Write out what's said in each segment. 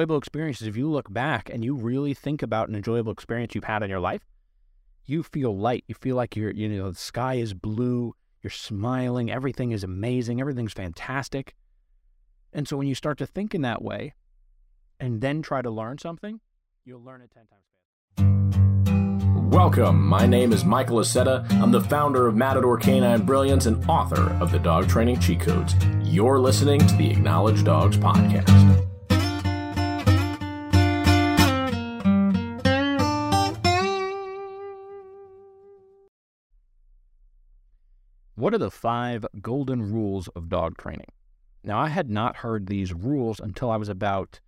enjoyable experiences, if you look back and you really think about an enjoyable experience you've had in your life, you feel light. You feel like you're, you know, the sky is blue, you're smiling, everything is amazing, everything's fantastic. And so when you start to think in that way and then try to learn something, you'll learn it 10 times faster. Welcome. My name is Michael Aceta. I'm the founder of Matador Canine Brilliance and author of the Dog Training Cheat Codes. You're listening to the Acknowledge Dogs podcast. What are the five golden rules of dog training? Now, I had not heard these rules until I was about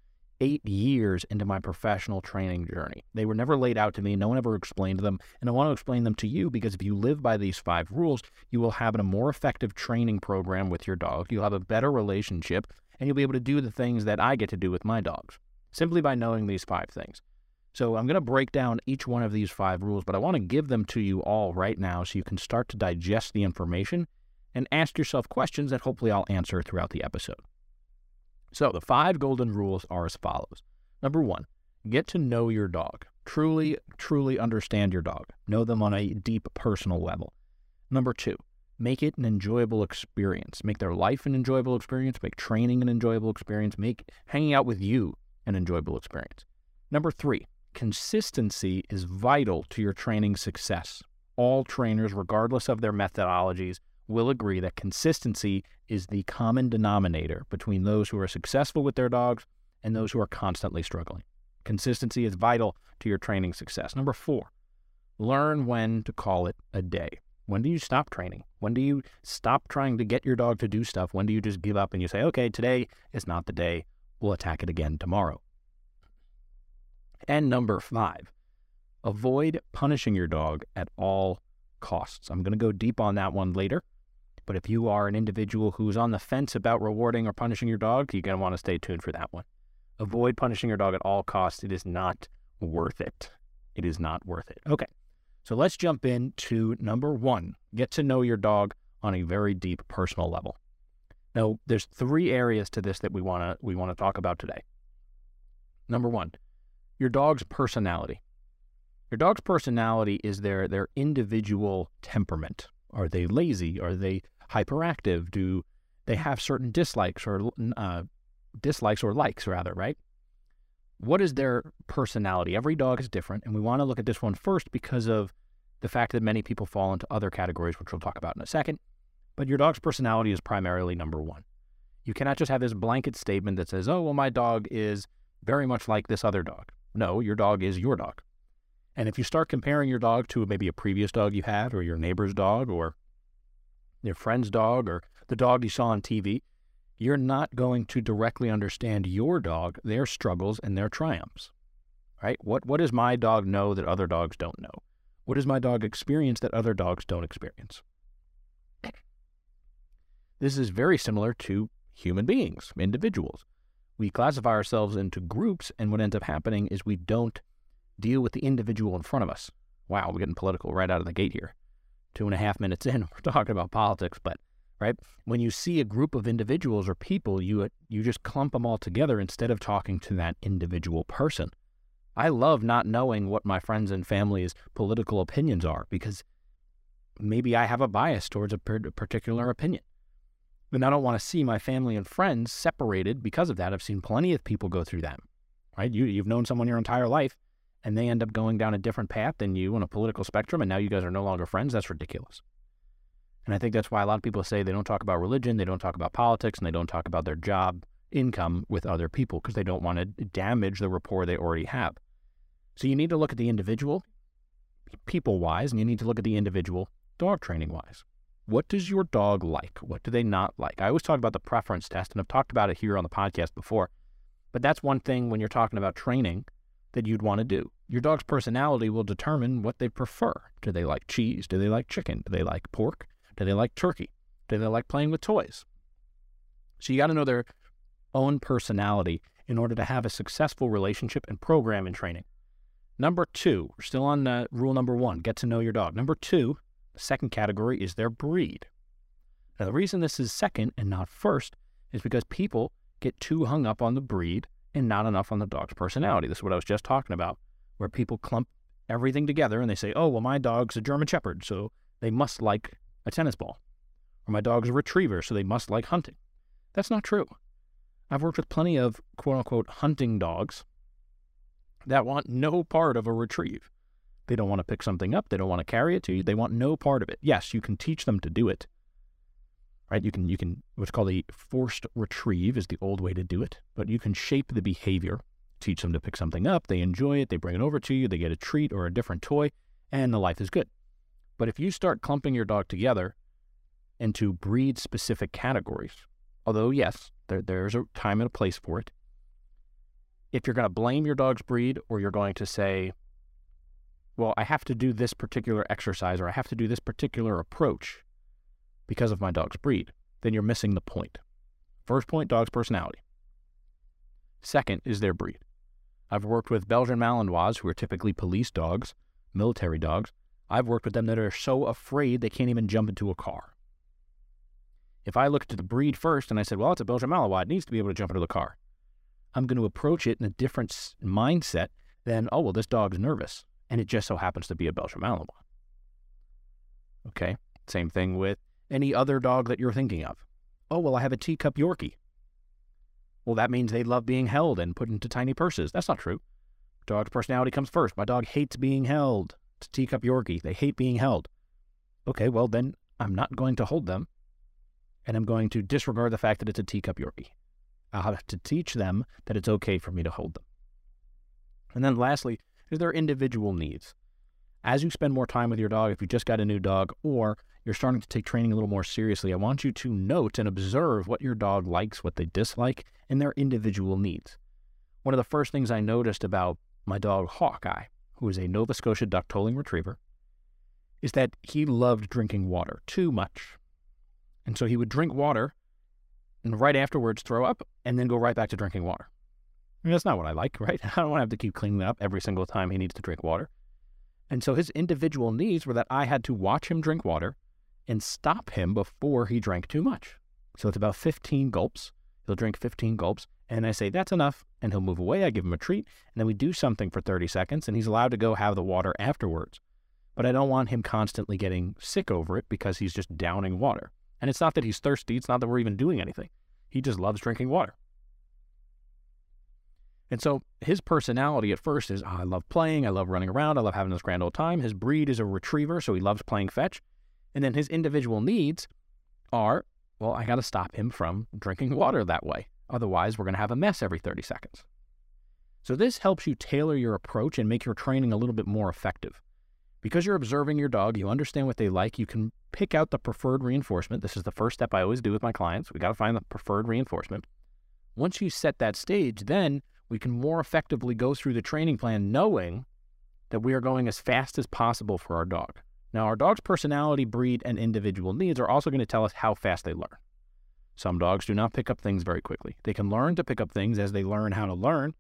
eight years into my professional training journey. They were never laid out to me. No one ever explained them. And I want to explain them to you because if you live by these five rules, you will have a more effective training program with your dog. You'll have a better relationship and you'll be able to do the things that I get to do with my dogs simply by knowing these five things. So I'm going to break down each one of these five rules, but I want to give them to you all right now so you can start to digest the information and ask yourself questions that hopefully I'll answer throughout the episode. So the five golden rules are as follows. Number one, get to know your dog. Truly, truly understand your dog. Know them on a deep personal level. Number two, make it an enjoyable experience. Make their life an enjoyable experience. Make training an enjoyable experience. Make hanging out with you an enjoyable experience. Number three, Consistency is vital to your training success. All trainers, regardless of their methodologies, will agree that consistency is the common denominator between those who are successful with their dogs and those who are constantly struggling. Consistency is vital to your training success. Number four, learn when to call it a day. When do you stop training? When do you stop trying to get your dog to do stuff? When do you just give up and you say, okay, today is not the day. We'll attack it again tomorrow? And number five, avoid punishing your dog at all costs. I'm going to go deep on that one later. But if you are an individual who's on the fence about rewarding or punishing your dog, you're going to want to stay tuned for that one. Avoid punishing your dog at all costs. It is not worth it. It is not worth it. Okay. So let's jump into number one get to know your dog on a very deep personal level. Now, there's three areas to this that we want to we want to talk about today. Number one, your dog's personality. Your dog's personality is their their individual temperament. Are they lazy? Are they hyperactive? Do they have certain dislikes or uh, dislikes or likes rather? Right. What is their personality? Every dog is different, and we want to look at this one first because of the fact that many people fall into other categories, which we'll talk about in a second. But your dog's personality is primarily number one. You cannot just have this blanket statement that says, "Oh, well, my dog is very much like this other dog." No, your dog is your dog. And if you start comparing your dog to maybe a previous dog you had, or your neighbor's dog, or your friend's dog, or the dog you saw on TV, you're not going to directly understand your dog, their struggles, and their triumphs. Right? What, what does my dog know that other dogs don't know? What does my dog experience that other dogs don't experience? This is very similar to human beings, individuals we classify ourselves into groups, and what ends up happening is we don't deal with the individual in front of us. Wow, we're getting political right out of the gate here. Two and a half minutes in, we're talking about politics, but right when you see a group of individuals or people, you you just clump them all together instead of talking to that individual person. I love not knowing what my friends and family's political opinions are because maybe I have a bias towards a particular opinion. And I don't want to see my family and friends separated because of that. I've seen plenty of people go through that, right? You, you've known someone your entire life and they end up going down a different path than you on a political spectrum, and now you guys are no longer friends. That's ridiculous. And I think that's why a lot of people say they don't talk about religion, they don't talk about politics, and they don't talk about their job income with other people because they don't want to damage the rapport they already have. So you need to look at the individual, people wise, and you need to look at the individual, dog training wise. What does your dog like? What do they not like? I always talk about the preference test, and I've talked about it here on the podcast before. But that's one thing when you're talking about training that you'd want to do. Your dog's personality will determine what they prefer. Do they like cheese? Do they like chicken? Do they like pork? Do they like turkey? Do they like playing with toys? So you got to know their own personality in order to have a successful relationship and program in training. Number two, we're still on uh, rule number one get to know your dog. Number two, second category is their breed. Now, the reason this is second and not first is because people get too hung up on the breed and not enough on the dog's personality. This is what I was just talking about, where people clump everything together and they say, oh, well, my dog's a German Shepherd, so they must like a tennis ball. Or my dog's a retriever, so they must like hunting. That's not true. I've worked with plenty of quote unquote hunting dogs that want no part of a retrieve. They don't want to pick something up. They don't want to carry it to you. They want no part of it. Yes, you can teach them to do it. Right? You can you can what's called a forced retrieve is the old way to do it, but you can shape the behavior, teach them to pick something up, they enjoy it, they bring it over to you, they get a treat or a different toy, and the life is good. But if you start clumping your dog together into breed specific categories, although yes, there, there's a time and a place for it. If you're going to blame your dog's breed or you're going to say, well, I have to do this particular exercise or I have to do this particular approach because of my dog's breed, then you're missing the point. First point, dog's personality. Second is their breed. I've worked with Belgian Malinois, who are typically police dogs, military dogs. I've worked with them that are so afraid they can't even jump into a car. If I looked at the breed first and I said, well, it's a Belgian Malinois, it needs to be able to jump into the car, I'm going to approach it in a different mindset than, oh, well, this dog's nervous and it just so happens to be a Belgian Malinois. Okay, same thing with any other dog that you're thinking of. Oh, well, I have a teacup Yorkie. Well, that means they love being held and put into tiny purses. That's not true. Dog's personality comes first. My dog hates being held. It's a teacup Yorkie. They hate being held. Okay, well, then I'm not going to hold them, and I'm going to disregard the fact that it's a teacup Yorkie. I'll have to teach them that it's okay for me to hold them. And then lastly, their individual needs. As you spend more time with your dog, if you just got a new dog or you're starting to take training a little more seriously, I want you to note and observe what your dog likes, what they dislike, and their individual needs. One of the first things I noticed about my dog Hawkeye, who is a Nova Scotia duck tolling retriever, is that he loved drinking water too much. And so he would drink water and right afterwards throw up and then go right back to drinking water. That's not what I like, right? I don't want to have to keep cleaning up every single time he needs to drink water. And so his individual needs were that I had to watch him drink water and stop him before he drank too much. So it's about 15 gulps. He'll drink 15 gulps. And I say, that's enough. And he'll move away. I give him a treat. And then we do something for 30 seconds. And he's allowed to go have the water afterwards. But I don't want him constantly getting sick over it because he's just downing water. And it's not that he's thirsty. It's not that we're even doing anything. He just loves drinking water. And so his personality at first is, oh, I love playing, I love running around, I love having this grand old time. His breed is a retriever, so he loves playing fetch. And then his individual needs are, well, I got to stop him from drinking water that way. Otherwise, we're going to have a mess every 30 seconds. So this helps you tailor your approach and make your training a little bit more effective. Because you're observing your dog, you understand what they like, you can pick out the preferred reinforcement. This is the first step I always do with my clients. We got to find the preferred reinforcement. Once you set that stage, then we can more effectively go through the training plan knowing that we are going as fast as possible for our dog. Now, our dog's personality, breed, and individual needs are also going to tell us how fast they learn. Some dogs do not pick up things very quickly. They can learn to pick up things as they learn how to learn,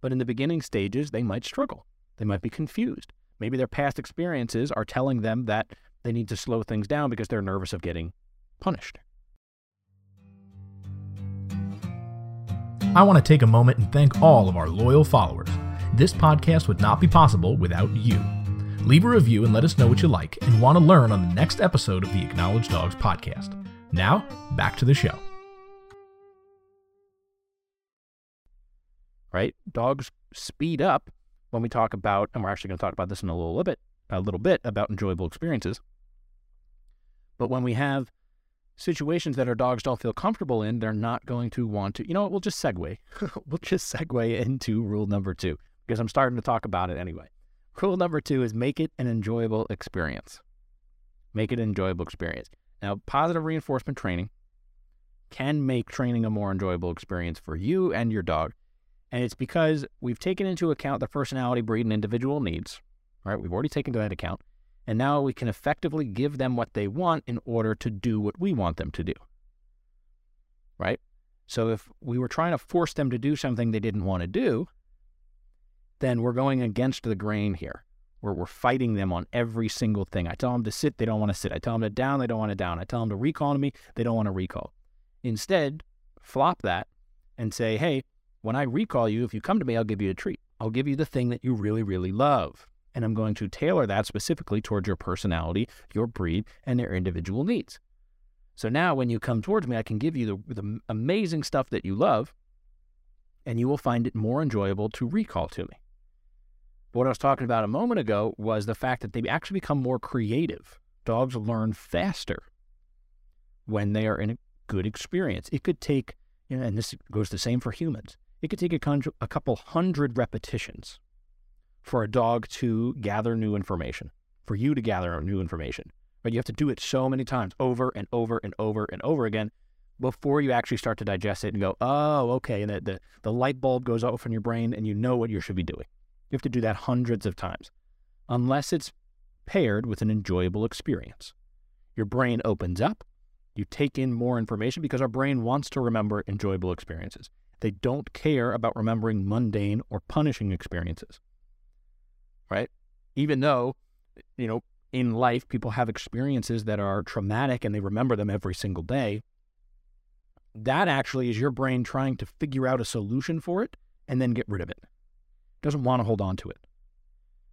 but in the beginning stages, they might struggle. They might be confused. Maybe their past experiences are telling them that they need to slow things down because they're nervous of getting punished. I want to take a moment and thank all of our loyal followers. This podcast would not be possible without you. Leave a review and let us know what you like and want to learn on the next episode of the Acknowledged Dogs podcast. Now, back to the show. Right? Dogs speed up when we talk about, and we're actually going to talk about this in a little bit, a little bit about enjoyable experiences. But when we have situations that our dogs don't feel comfortable in, they're not going to want to. You know what? We'll just segue. we'll just segue into rule number two because I'm starting to talk about it anyway. Rule number two is make it an enjoyable experience. Make it an enjoyable experience. Now, positive reinforcement training can make training a more enjoyable experience for you and your dog. And it's because we've taken into account the personality, breed, and individual needs. Right? We've already taken that account. And now we can effectively give them what they want in order to do what we want them to do. Right? So if we were trying to force them to do something they didn't want to do, then we're going against the grain here, where we're fighting them on every single thing. I tell them to sit, they don't want to sit. I tell them to down, they don't want to down. I tell them to recall to me, they don't want to recall. Instead, flop that and say, hey, When I recall you, if you come to me, I'll give you a treat. I'll give you the thing that you really, really love. And I'm going to tailor that specifically towards your personality, your breed, and their individual needs. So now when you come towards me, I can give you the, the amazing stuff that you love, and you will find it more enjoyable to recall to me. But what I was talking about a moment ago was the fact that they actually become more creative. Dogs learn faster when they are in a good experience. It could take, you know, and this goes the same for humans. It could take a couple hundred repetitions for a dog to gather new information, for you to gather new information. But you have to do it so many times, over and over and over and over again, before you actually start to digest it and go, oh, okay, and the, the, the light bulb goes off in your brain and you know what you should be doing. You have to do that hundreds of times, unless it's paired with an enjoyable experience. Your brain opens up, you take in more information because our brain wants to remember enjoyable experiences. They don't care about remembering mundane or punishing experiences. Right? Even though, you know, in life, people have experiences that are traumatic and they remember them every single day. That actually is your brain trying to figure out a solution for it and then get rid of it. It doesn't want to hold on to it.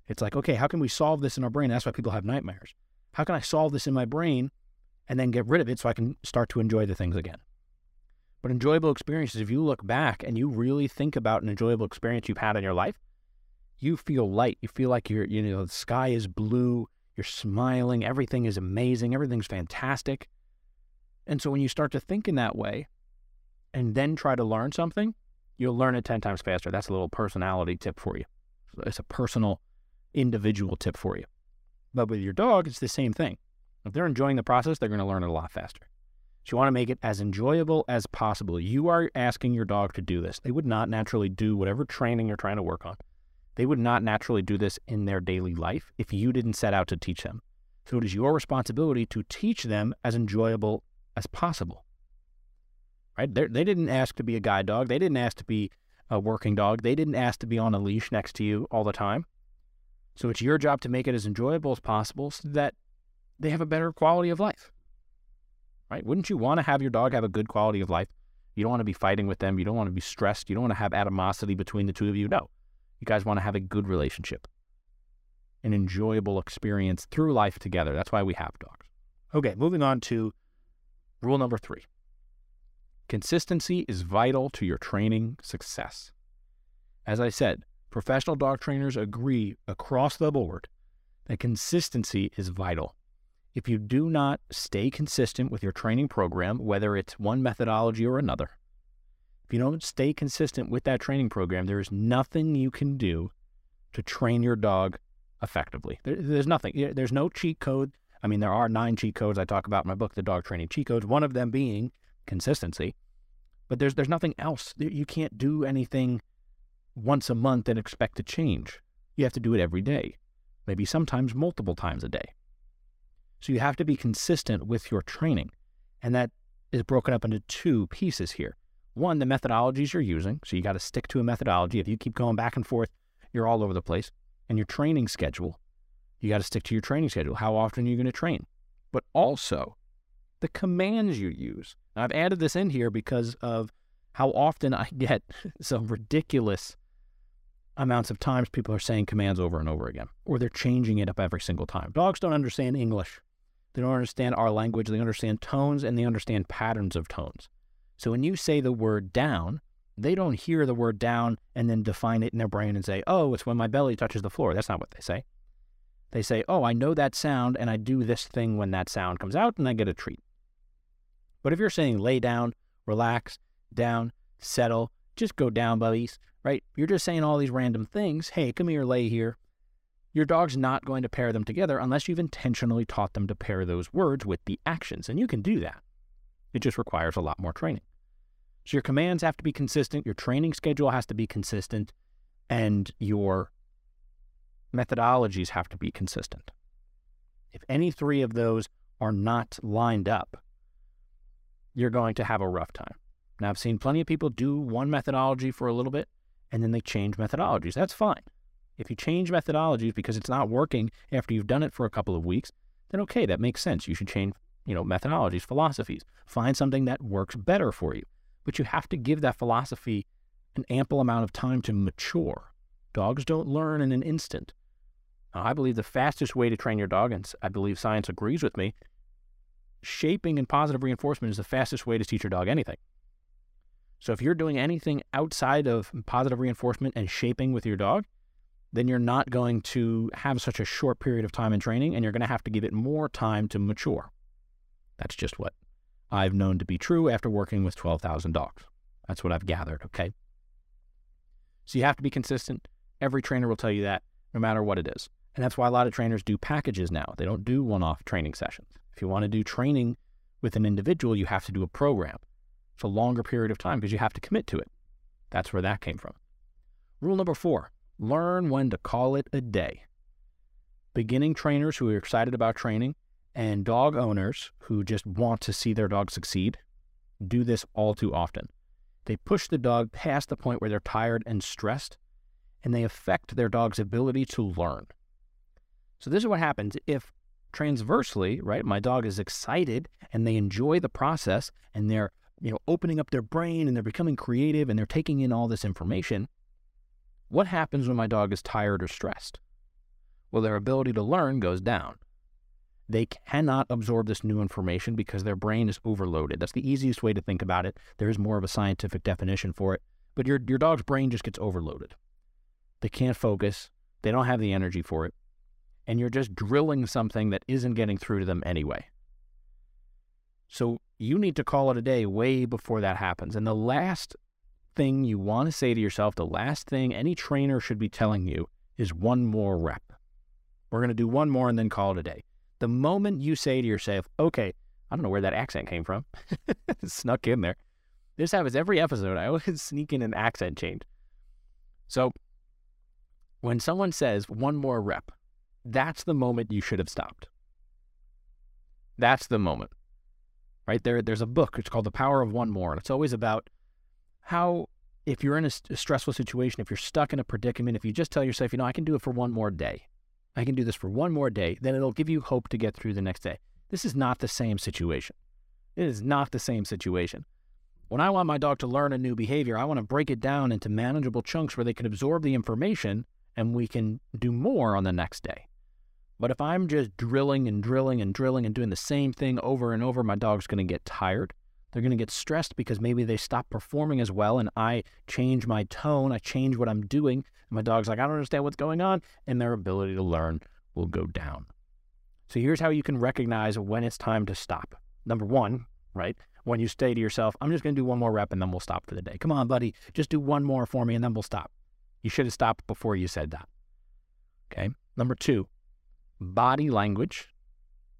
It's like, okay, how can we solve this in our brain? That's why people have nightmares. How can I solve this in my brain and then get rid of it so I can start to enjoy the things again? But enjoyable experiences, if you look back and you really think about an enjoyable experience you've had in your life, you feel light. You feel like you're, you know, the sky is blue, you're smiling, everything is amazing, everything's fantastic. And so when you start to think in that way and then try to learn something, you'll learn it 10 times faster. That's a little personality tip for you. It's a personal, individual tip for you. But with your dog, it's the same thing. If they're enjoying the process, they're going to learn it a lot faster. So you want to make it as enjoyable as possible. You are asking your dog to do this. They would not naturally do whatever training you're trying to work on. They would not naturally do this in their daily life if you didn't set out to teach them. So it is your responsibility to teach them as enjoyable as possible. Right? They're, they did not ask to be a guide dog. They didn't ask to be a working dog. They didn't ask to be on a leash next to you all the time. So it's your job to make it as enjoyable as possible so that they have a better quality of life right? Wouldn't you want to have your dog have a good quality of life? You don't want to be fighting with them. You don't want to be stressed. You don't want to have animosity between the two of you. No. You guys want to have a good relationship, an enjoyable experience through life together. That's why we have dogs. Okay, moving on to rule number three consistency is vital to your training success. As I said, professional dog trainers agree across the board that consistency is vital if you do not stay consistent with your training program, whether it's one methodology or another, if you don't stay consistent with that training program, there is nothing you can do to train your dog effectively. There, there's nothing. There's no cheat code. I mean, there are nine cheat codes I talk about in my book, The Dog Training Cheat Codes, one of them being consistency. But there's, there's nothing else. You can't do anything once a month and expect to change. You have to do it every day, maybe sometimes multiple times a day. So you have to be consistent with your training. And that is broken up into two pieces here. One, the methodologies you're using. So you got to stick to a methodology. If you keep going back and forth, you're all over the place. And your training schedule. You got to stick to your training schedule. How often are you going to train? But also the commands you use. Now, I've added this in here because of how often I get some ridiculous amounts of times people are saying commands over and over again, or they're changing it up every single time. Dogs don't understand English. They don't understand our language. They understand tones and they understand patterns of tones. So when you say the word down, they don't hear the word down and then define it in their brain and say, oh, it's when my belly touches the floor. That's not what they say. They say, oh, I know that sound and I do this thing when that sound comes out and I get a treat. But if you're saying lay down, relax, down, settle, just go down, buddies, right? You're just saying all these random things. Hey, come here, lay here. Your dog's not going to pair them together unless you've intentionally taught them to pair those words with the actions. And you can do that. It just requires a lot more training. So your commands have to be consistent, your training schedule has to be consistent, and your methodologies have to be consistent. If any three of those are not lined up, you're going to have a rough time. Now, I've seen plenty of people do one methodology for a little bit and then they change methodologies. That's fine. If you change methodologies because it's not working after you've done it for a couple of weeks, then okay, that makes sense. You should change, you know, methodologies, philosophies. Find something that works better for you. But you have to give that philosophy an ample amount of time to mature. Dogs don't learn in an instant. Now, I believe the fastest way to train your dog, and I believe science agrees with me, shaping and positive reinforcement is the fastest way to teach your dog anything. So if you're doing anything outside of positive reinforcement and shaping with your dog, then you're not going to have such a short period of time in training and you're going to have to give it more time to mature. That's just what I've known to be true after working with 12,000 dogs. That's what I've gathered, okay? So you have to be consistent. Every trainer will tell you that, no matter what it is. And that's why a lot of trainers do packages now. They don't do one off training sessions. If you want to do training with an individual, you have to do a program. It's a longer period of time because you have to commit to it. That's where that came from. Rule number four learn when to call it a day. Beginning trainers who are excited about training and dog owners who just want to see their dog succeed do this all too often. They push the dog past the point where they're tired and stressed, and they affect their dog's ability to learn. So, this is what happens if transversely, right, my dog is excited and they enjoy the process and they're you know opening up their brain and they're becoming creative and they're taking in all this information what happens when my dog is tired or stressed well their ability to learn goes down they cannot absorb this new information because their brain is overloaded. That's the easiest way to think about it. There is more of a scientific definition for it, but your, your dog's brain just gets overloaded. They can't focus, they don't have the energy for it, and you're just drilling something that isn't getting through to them anyway. So you need to call it a day way before that happens. And the last thing you want to say to yourself, the last thing any trainer should be telling you is one more rep. We're going to do one more and then call it a day. The moment you say to yourself, okay, I don't know where that accent came from, snuck in there. This happens every episode. I always sneak in an accent change. So when someone says one more rep, that's the moment you should have stopped. That's the moment. Right there, there's a book. It's called The Power of One More. And it's always about how, if you're in a, a stressful situation, if you're stuck in a predicament, if you just tell yourself, you know, I can do it for one more day, I can do this for one more day, then it'll give you hope to get through the next day. This is not the same situation. It is not the same situation. When I want my dog to learn a new behavior, I want to break it down into manageable chunks where they can absorb the information and we can do more on the next day. But if I'm just drilling and drilling and drilling and doing the same thing over and over, my dog's going to get tired. They're going to get stressed because maybe they stop performing as well and I change my tone, I change what I'm doing. And my dog's like, I don't understand what's going on. And their ability to learn will go down. So here's how you can recognize when it's time to stop. Number one, right? When you say to yourself, I'm just going to do one more rep and then we'll stop for the day. Come on, buddy, just do one more for me and then we'll stop. You should have stopped before you said that. Okay. Number two, body language.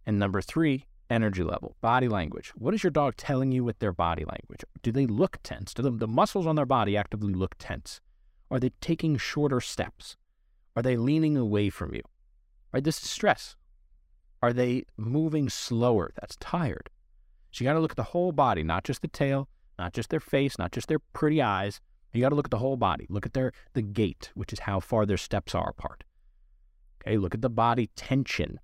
And number three, energy level, body language. What is your dog telling you with their body language? Do they look tense? Do the, the muscles on their body actively look tense? Are they taking shorter steps? Are they leaning away from you? Right? This is stress. Are they moving slower? That's tired. So you got to look at the whole body, not just the tail, not just their face, not just their pretty eyes. You got to look at the whole body. Look at their the gait, which is how far their steps are apart. Okay, look at the body tension.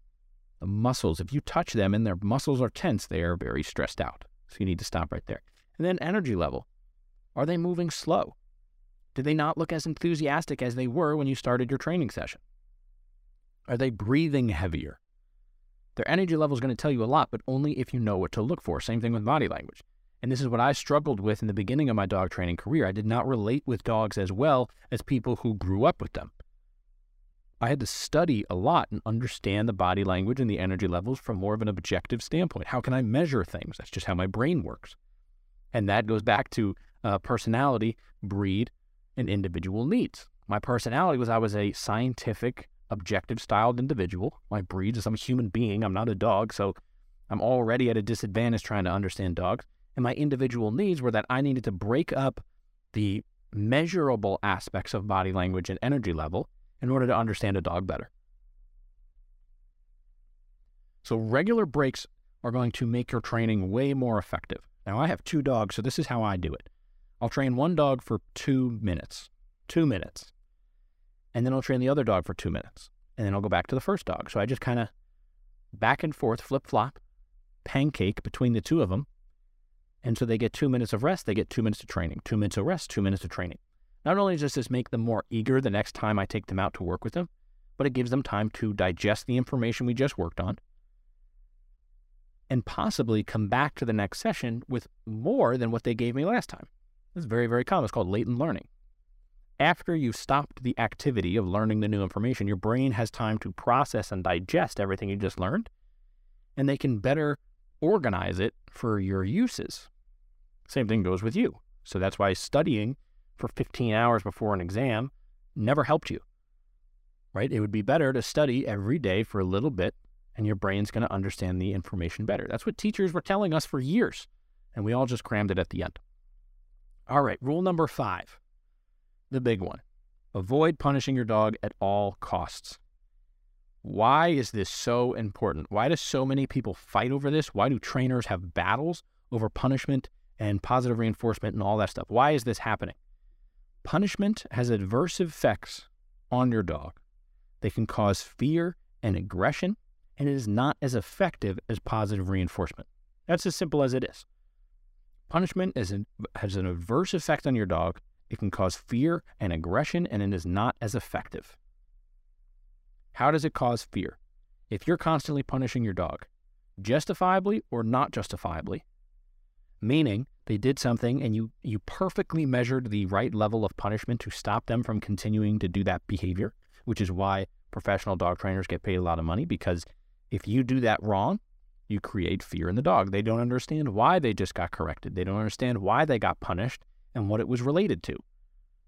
The muscles, if you touch them and their muscles are tense, they are very stressed out. So you need to stop right there. And then energy level. Are they moving slow? Do they not look as enthusiastic as they were when you started your training session? Are they breathing heavier? Their energy level is going to tell you a lot, but only if you know what to look for. Same thing with body language. And this is what I struggled with in the beginning of my dog training career. I did not relate with dogs as well as people who grew up with them. I had to study a lot and understand the body language and the energy levels from more of an objective standpoint. How can I measure things? That's just how my brain works. And that goes back to uh, personality, breed, and individual needs. My personality was I was a scientific, objective styled individual. My breed is I'm a human being, I'm not a dog, so I'm already at a disadvantage trying to understand dogs. And my individual needs were that I needed to break up the measurable aspects of body language and energy level in order to understand a dog better. So, regular breaks are going to make your training way more effective. Now, I have two dogs, so this is how I do it. I'll train one dog for two minutes, two minutes, and then I'll train the other dog for two minutes, and then I'll go back to the first dog. So I just kind of back and forth, flip flop, pancake between the two of them. And so they get two minutes of rest, they get two minutes of training, two minutes of rest, two minutes of training. Not only does this make them more eager the next time I take them out to work with them, but it gives them time to digest the information we just worked on and possibly come back to the next session with more than what they gave me last time. This is very, very common. It's called latent learning. After you've stopped the activity of learning the new information, your brain has time to process and digest everything you just learned, and they can better organize it for your uses. Same thing goes with you. So that's why studying for 15 hours before an exam never helped you, right? It would be better to study every day for a little bit, and your brain's going to understand the information better. That's what teachers were telling us for years, and we all just crammed it at the end. All right, rule number five, the big one avoid punishing your dog at all costs. Why is this so important? Why do so many people fight over this? Why do trainers have battles over punishment and positive reinforcement and all that stuff? Why is this happening? Punishment has adverse effects on your dog. They can cause fear and aggression, and it is not as effective as positive reinforcement. That's as simple as it is. Punishment is an, has an adverse effect on your dog. It can cause fear and aggression, and it is not as effective. How does it cause fear? If you're constantly punishing your dog, justifiably or not justifiably, meaning they did something and you, you perfectly measured the right level of punishment to stop them from continuing to do that behavior, which is why professional dog trainers get paid a lot of money because if you do that wrong, you create fear in the dog. They don't understand why they just got corrected. They don't understand why they got punished and what it was related to.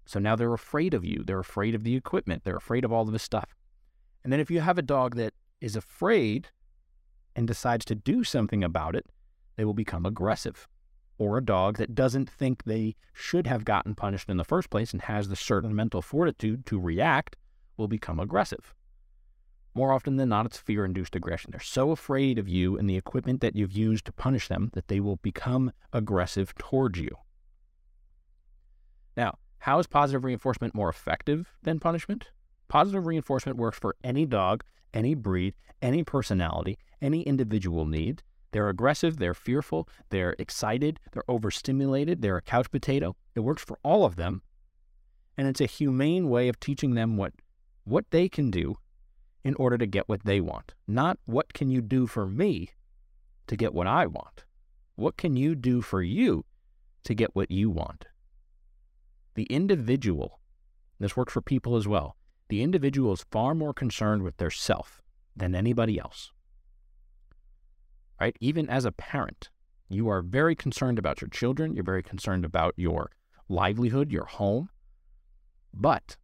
So now they're afraid of you. They're afraid of the equipment. They're afraid of all of this stuff. And then if you have a dog that is afraid and decides to do something about it, they will become aggressive. Or a dog that doesn't think they should have gotten punished in the first place and has the certain mental fortitude to react will become aggressive. More often than not, it's fear induced aggression. They're so afraid of you and the equipment that you've used to punish them that they will become aggressive towards you. Now, how is positive reinforcement more effective than punishment? Positive reinforcement works for any dog, any breed, any personality, any individual need. They're aggressive, they're fearful, they're excited, they're overstimulated, they're a couch potato. It works for all of them. And it's a humane way of teaching them what, what they can do in order to get what they want. Not what can you do for me to get what I want. What can you do for you to get what you want? The individual, this works for people as well, the individual is far more concerned with their self than anybody else. Right? Even as a parent, you are very concerned about your children, you're very concerned about your livelihood, your home, but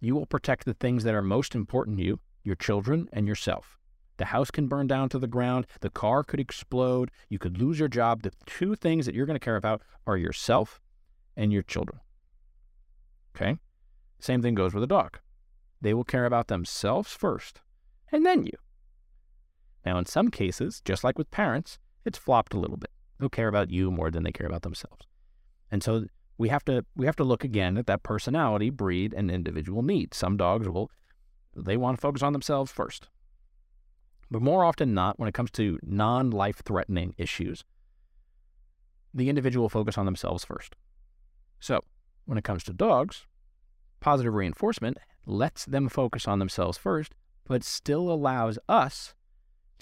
you will protect the things that are most important to you, your children and yourself. The house can burn down to the ground, the car could explode, you could lose your job. The two things that you're going to care about are yourself and your children. Okay? Same thing goes with a dog. They will care about themselves first, and then you. Now, in some cases, just like with parents, it's flopped a little bit. They'll care about you more than they care about themselves. And so we have to we have to look again at that personality, breed, and individual need. Some dogs will they want to focus on themselves first. But more often not, when it comes to non-life threatening issues, the individual focus on themselves first. So, when it comes to dogs, positive reinforcement lets them focus on themselves first, but still allows us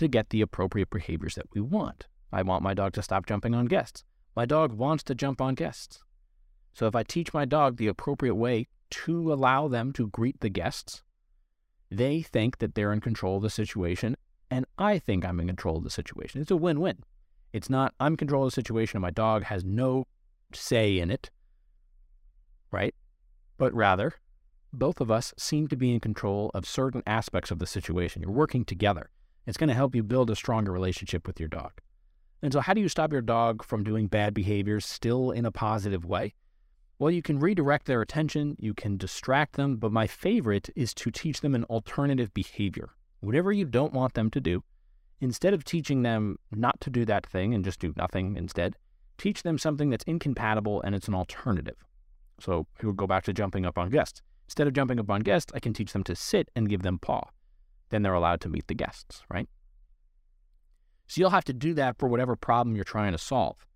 to get the appropriate behaviors that we want. I want my dog to stop jumping on guests. My dog wants to jump on guests. So if I teach my dog the appropriate way to allow them to greet the guests, they think that they're in control of the situation, and I think I'm in control of the situation. It's a win win. It's not, I'm in control of the situation and my dog has no say in it, right? But rather, both of us seem to be in control of certain aspects of the situation. You're working together. It's going to help you build a stronger relationship with your dog. And so, how do you stop your dog from doing bad behaviors still in a positive way? Well, you can redirect their attention, you can distract them, but my favorite is to teach them an alternative behavior. Whatever you don't want them to do, instead of teaching them not to do that thing and just do nothing instead, teach them something that's incompatible and it's an alternative. So, we'll go back to jumping up on guests. Instead of jumping up on guests, I can teach them to sit and give them paw. Then they're allowed to meet the guests, right? So you'll have to do that for whatever problem you're trying to solve.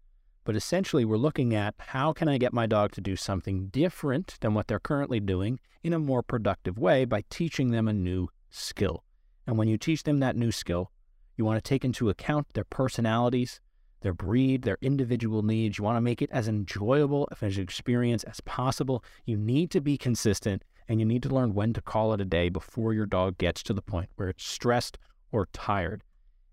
But essentially, we're looking at how can I get my dog to do something different than what they're currently doing in a more productive way by teaching them a new skill. And when you teach them that new skill, you want to take into account their personalities, their breed, their individual needs. You want to make it as enjoyable of an experience as possible. You need to be consistent and you need to learn when to call it a day before your dog gets to the point where it's stressed or tired.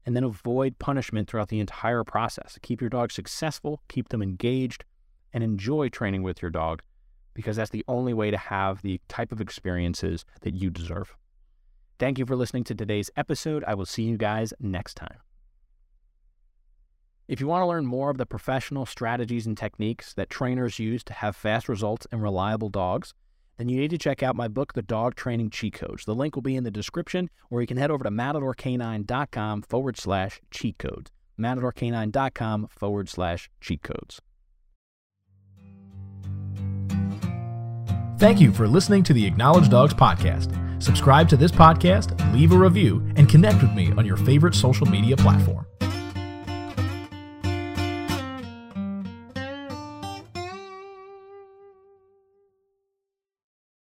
And then avoid punishment throughout the entire process. Keep your dog successful, keep them engaged, and enjoy training with your dog because that's the only way to have the type of experiences that you deserve. Thank you for listening to today's episode. I will see you guys next time. If you want to learn more of the professional strategies and techniques that trainers use to have fast results and reliable dogs, then you need to check out my book, The Dog Training Cheat Codes. The link will be in the description, or you can head over to matadorcanine.com forward slash cheat codes. matadorcanine.com forward slash cheat codes. Thank you for listening to the Acknowledge Dogs podcast. Subscribe to this podcast, leave a review, and connect with me on your favorite social media platform.